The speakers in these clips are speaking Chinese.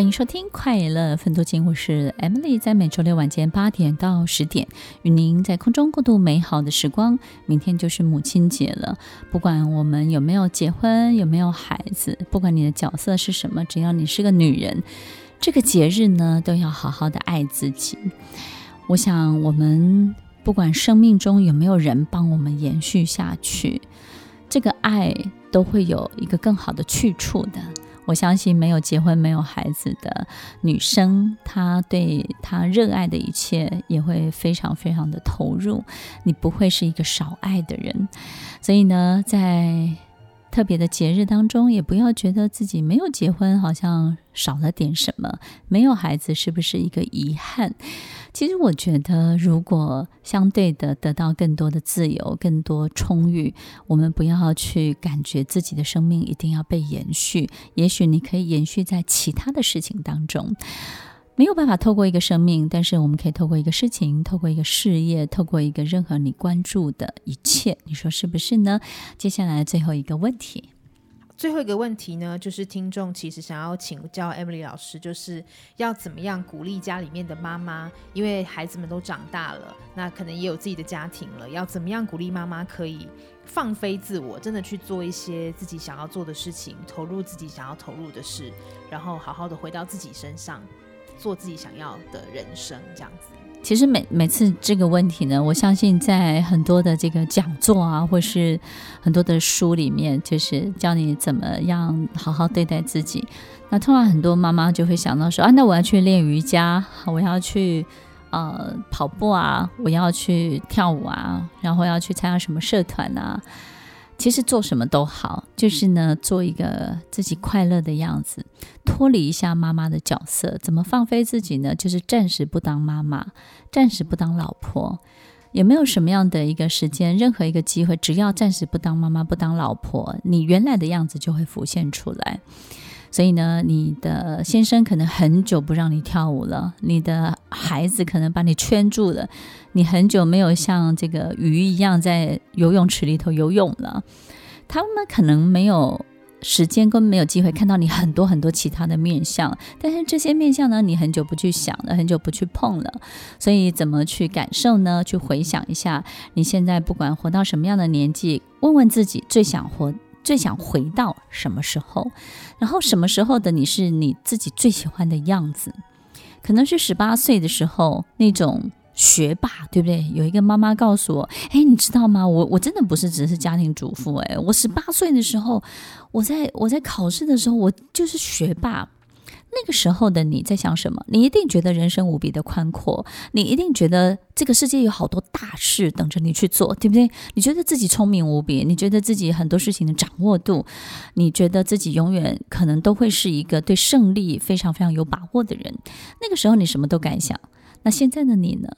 欢迎收听《快乐分多金》，我是 Emily，在每周六晚间八点到十点，与您在空中共度美好的时光。明天就是母亲节了，不管我们有没有结婚，有没有孩子，不管你的角色是什么，只要你是个女人，这个节日呢，都要好好的爱自己。我想，我们不管生命中有没有人帮我们延续下去，这个爱都会有一个更好的去处的。我相信没有结婚、没有孩子的女生，她对她热爱的一切也会非常非常的投入。你不会是一个少爱的人，所以呢，在特别的节日当中，也不要觉得自己没有结婚好像少了点什么，没有孩子是不是一个遗憾？其实我觉得，如果相对的得到更多的自由、更多充裕，我们不要去感觉自己的生命一定要被延续。也许你可以延续在其他的事情当中，没有办法透过一个生命，但是我们可以透过一个事情、透过一个事业、透过一个任何你关注的一切，你说是不是呢？接下来最后一个问题。最后一个问题呢，就是听众其实想要请教 Emily 老师，就是要怎么样鼓励家里面的妈妈，因为孩子们都长大了，那可能也有自己的家庭了，要怎么样鼓励妈妈可以放飞自我，真的去做一些自己想要做的事情，投入自己想要投入的事，然后好好的回到自己身上，做自己想要的人生，这样子。其实每每次这个问题呢，我相信在很多的这个讲座啊，或是很多的书里面，就是教你怎么样好好对待自己。那通常很多妈妈就会想到说啊，那我要去练瑜伽，我要去呃跑步啊，我要去跳舞啊，然后要去参加什么社团啊。其实做什么都好，就是呢，做一个自己快乐的样子，脱离一下妈妈的角色。怎么放飞自己呢？就是暂时不当妈妈，暂时不当老婆，也没有什么样的一个时间，任何一个机会，只要暂时不当妈妈、不当老婆，你原来的样子就会浮现出来。所以呢，你的先生可能很久不让你跳舞了，你的孩子可能把你圈住了，你很久没有像这个鱼一样在游泳池里头游泳了，他们可能没有时间，根本没有机会看到你很多很多其他的面相，但是这些面相呢，你很久不去想了，很久不去碰了，所以怎么去感受呢？去回想一下，你现在不管活到什么样的年纪，问问自己最想活。最想回到什么时候？然后什么时候的你是你自己最喜欢的样子？可能是十八岁的时候那种学霸，对不对？有一个妈妈告诉我：“哎，你知道吗？我我真的不是只是家庭主妇，哎，我十八岁的时候，我在我在考试的时候，我就是学霸。”那个时候的你在想什么？你一定觉得人生无比的宽阔，你一定觉得这个世界有好多大事等着你去做，对不对？你觉得自己聪明无比，你觉得自己很多事情的掌握度，你觉得自己永远可能都会是一个对胜利非常非常有把握的人。那个时候你什么都敢想。那现在的你呢？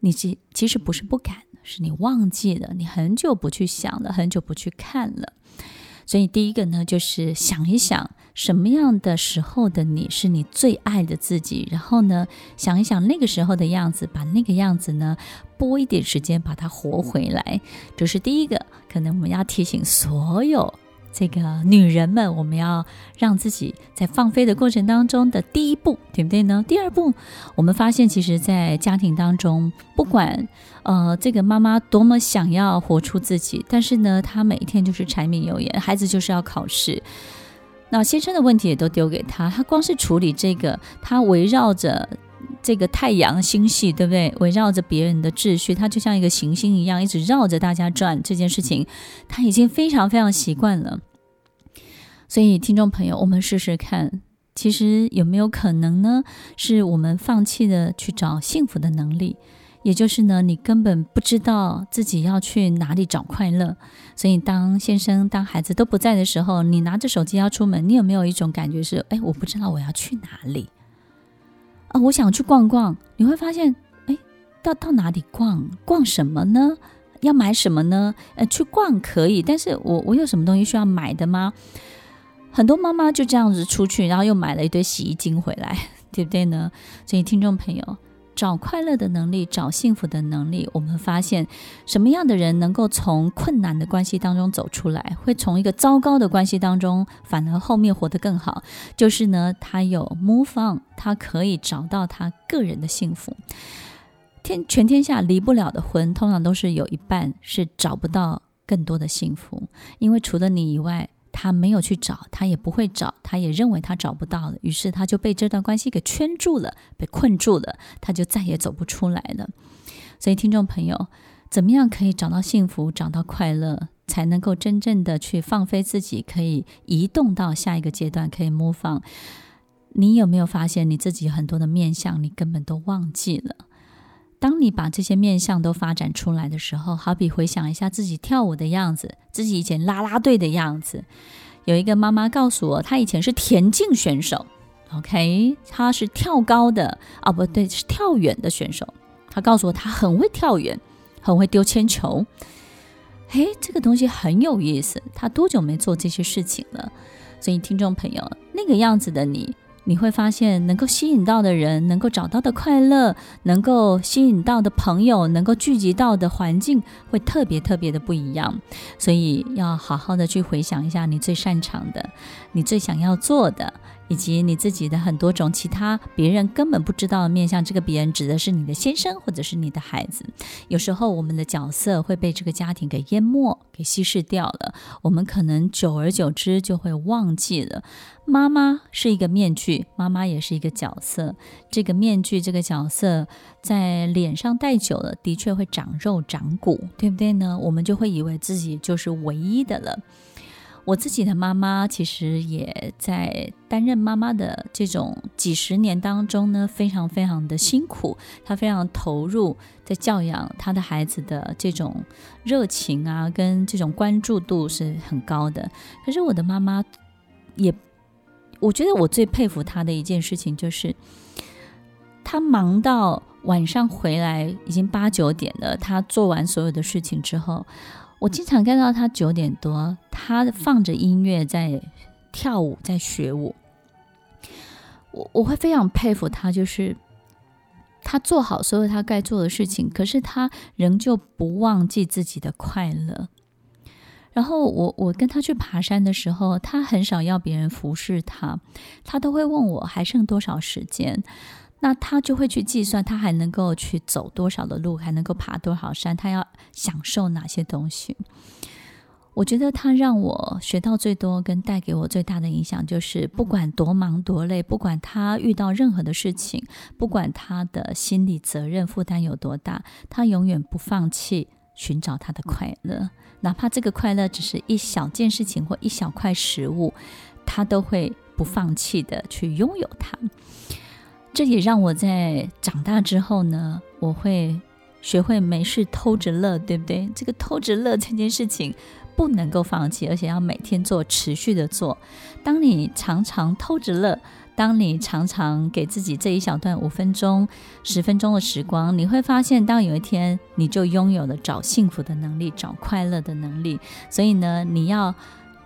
你其其实不是不敢，是你忘记了，你很久不去想了，很久不去看了。所以第一个呢，就是想一想什么样的时候的你是你最爱的自己，然后呢，想一想那个时候的样子，把那个样子呢，拨一点时间把它活回来。这是第一个，可能我们要提醒所有。这个女人们，我们要让自己在放飞的过程当中的第一步，对不对呢？第二步，我们发现，其实，在家庭当中，不管呃这个妈妈多么想要活出自己，但是呢，她每一天就是柴米油盐，孩子就是要考试，那先生的问题也都丢给他，他光是处理这个，他围绕着。这个太阳星系，对不对？围绕着别人的秩序，他就像一个行星一样，一直绕着大家转。这件事情，他已经非常非常习惯了。所以，听众朋友，我们试试看，其实有没有可能呢？是我们放弃了去找幸福的能力，也就是呢，你根本不知道自己要去哪里找快乐。所以，当先生、当孩子都不在的时候，你拿着手机要出门，你有没有一种感觉是：哎，我不知道我要去哪里？啊，我想去逛逛，你会发现，哎，到到哪里逛？逛什么呢？要买什么呢？呃，去逛可以，但是我我有什么东西需要买的吗？很多妈妈就这样子出去，然后又买了一堆洗衣精回来，对不对呢？所以听众朋友，找快乐的能力，找幸福的能力。我们发现，什么样的人能够从困难的关系当中走出来，会从一个糟糕的关系当中，反而后面活得更好。就是呢，他有 move on，他可以找到他个人的幸福。天，全天下离不了的婚，通常都是有一半是找不到更多的幸福，因为除了你以外。他没有去找，他也不会找，他也认为他找不到了，于是他就被这段关系给圈住了，被困住了，他就再也走不出来了。所以，听众朋友，怎么样可以找到幸福，找到快乐，才能够真正的去放飞自己，可以移动到下一个阶段，可以 move on？你有没有发现你自己很多的面相，你根本都忘记了？当你把这些面相都发展出来的时候，好比回想一下自己跳舞的样子，自己以前啦啦队的样子。有一个妈妈告诉我，她以前是田径选手，OK，她是跳高的，啊，不对，是跳远的选手。她告诉我，她很会跳远，很会丢铅球。嘿，这个东西很有意思。她多久没做这些事情了？所以，听众朋友，那个样子的你。你会发现，能够吸引到的人，能够找到的快乐，能够吸引到的朋友，能够聚集到的环境，会特别特别的不一样。所以，要好好的去回想一下你最擅长的，你最想要做的。以及你自己的很多种其他别人根本不知道的面向，这个别人指的是你的先生或者是你的孩子。有时候我们的角色会被这个家庭给淹没、给稀释掉了，我们可能久而久之就会忘记了。妈妈是一个面具，妈妈也是一个角色。这个面具、这个角色在脸上戴久了，的确会长肉长骨，对不对呢？我们就会以为自己就是唯一的了。我自己的妈妈其实也在担任妈妈的这种几十年当中呢，非常非常的辛苦。她非常投入在教养她的孩子的这种热情啊，跟这种关注度是很高的。可是我的妈妈也，我觉得我最佩服她的一件事情就是，她忙到晚上回来已经八九点了，她做完所有的事情之后。我经常看到他九点多，他放着音乐在跳舞，在学舞。我我会非常佩服他，就是他做好所有他该做的事情，可是他仍旧不忘记自己的快乐。然后我我跟他去爬山的时候，他很少要别人服侍他，他都会问我还剩多少时间。那他就会去计算，他还能够去走多少的路，还能够爬多少山，他要享受哪些东西。我觉得他让我学到最多，跟带给我最大的影响，就是不管多忙多累，不管他遇到任何的事情，不管他的心理责任负担有多大，他永远不放弃寻找他的快乐，哪怕这个快乐只是一小件事情或一小块食物，他都会不放弃的去拥有它。这也让我在长大之后呢，我会学会没事偷着乐，对不对？这个偷着乐这件事情不能够放弃，而且要每天做，持续的做。当你常常偷着乐，当你常常给自己这一小段五分钟、十分钟的时光，你会发现，当有一天你就拥有了找幸福的能力、找快乐的能力。所以呢，你要。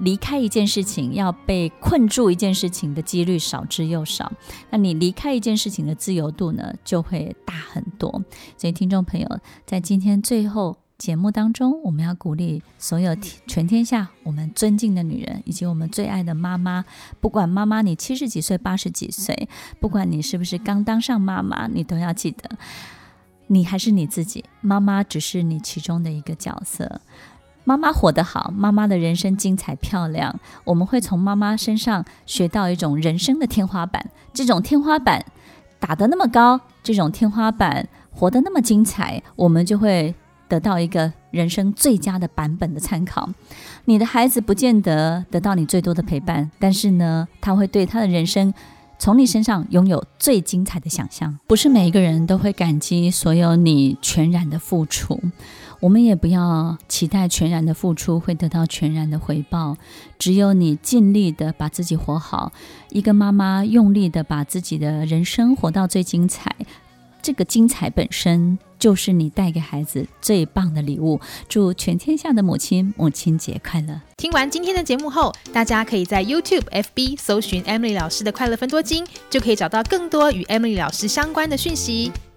离开一件事情，要被困住一件事情的几率少之又少。那你离开一件事情的自由度呢，就会大很多。所以，听众朋友，在今天最后节目当中，我们要鼓励所有全天下我们尊敬的女人，以及我们最爱的妈妈。不管妈妈你七十几岁、八十几岁，不管你是不是刚当上妈妈，你都要记得，你还是你自己。妈妈只是你其中的一个角色。妈妈活得好，妈妈的人生精彩漂亮。我们会从妈妈身上学到一种人生的天花板，这种天花板打得那么高，这种天花板活得那么精彩，我们就会得到一个人生最佳的版本的参考。你的孩子不见得得到你最多的陪伴，但是呢，他会对他的人生从你身上拥有最精彩的想象。不是每一个人都会感激所有你全然的付出。我们也不要期待全然的付出会得到全然的回报，只有你尽力的把自己活好，一个妈妈用力的把自己的人生活到最精彩，这个精彩本身就是你带给孩子最棒的礼物。祝全天下的母亲母亲节快乐！听完今天的节目后，大家可以在 YouTube、FB 搜寻 Emily 老师的快乐分多金，就可以找到更多与 Emily 老师相关的讯息。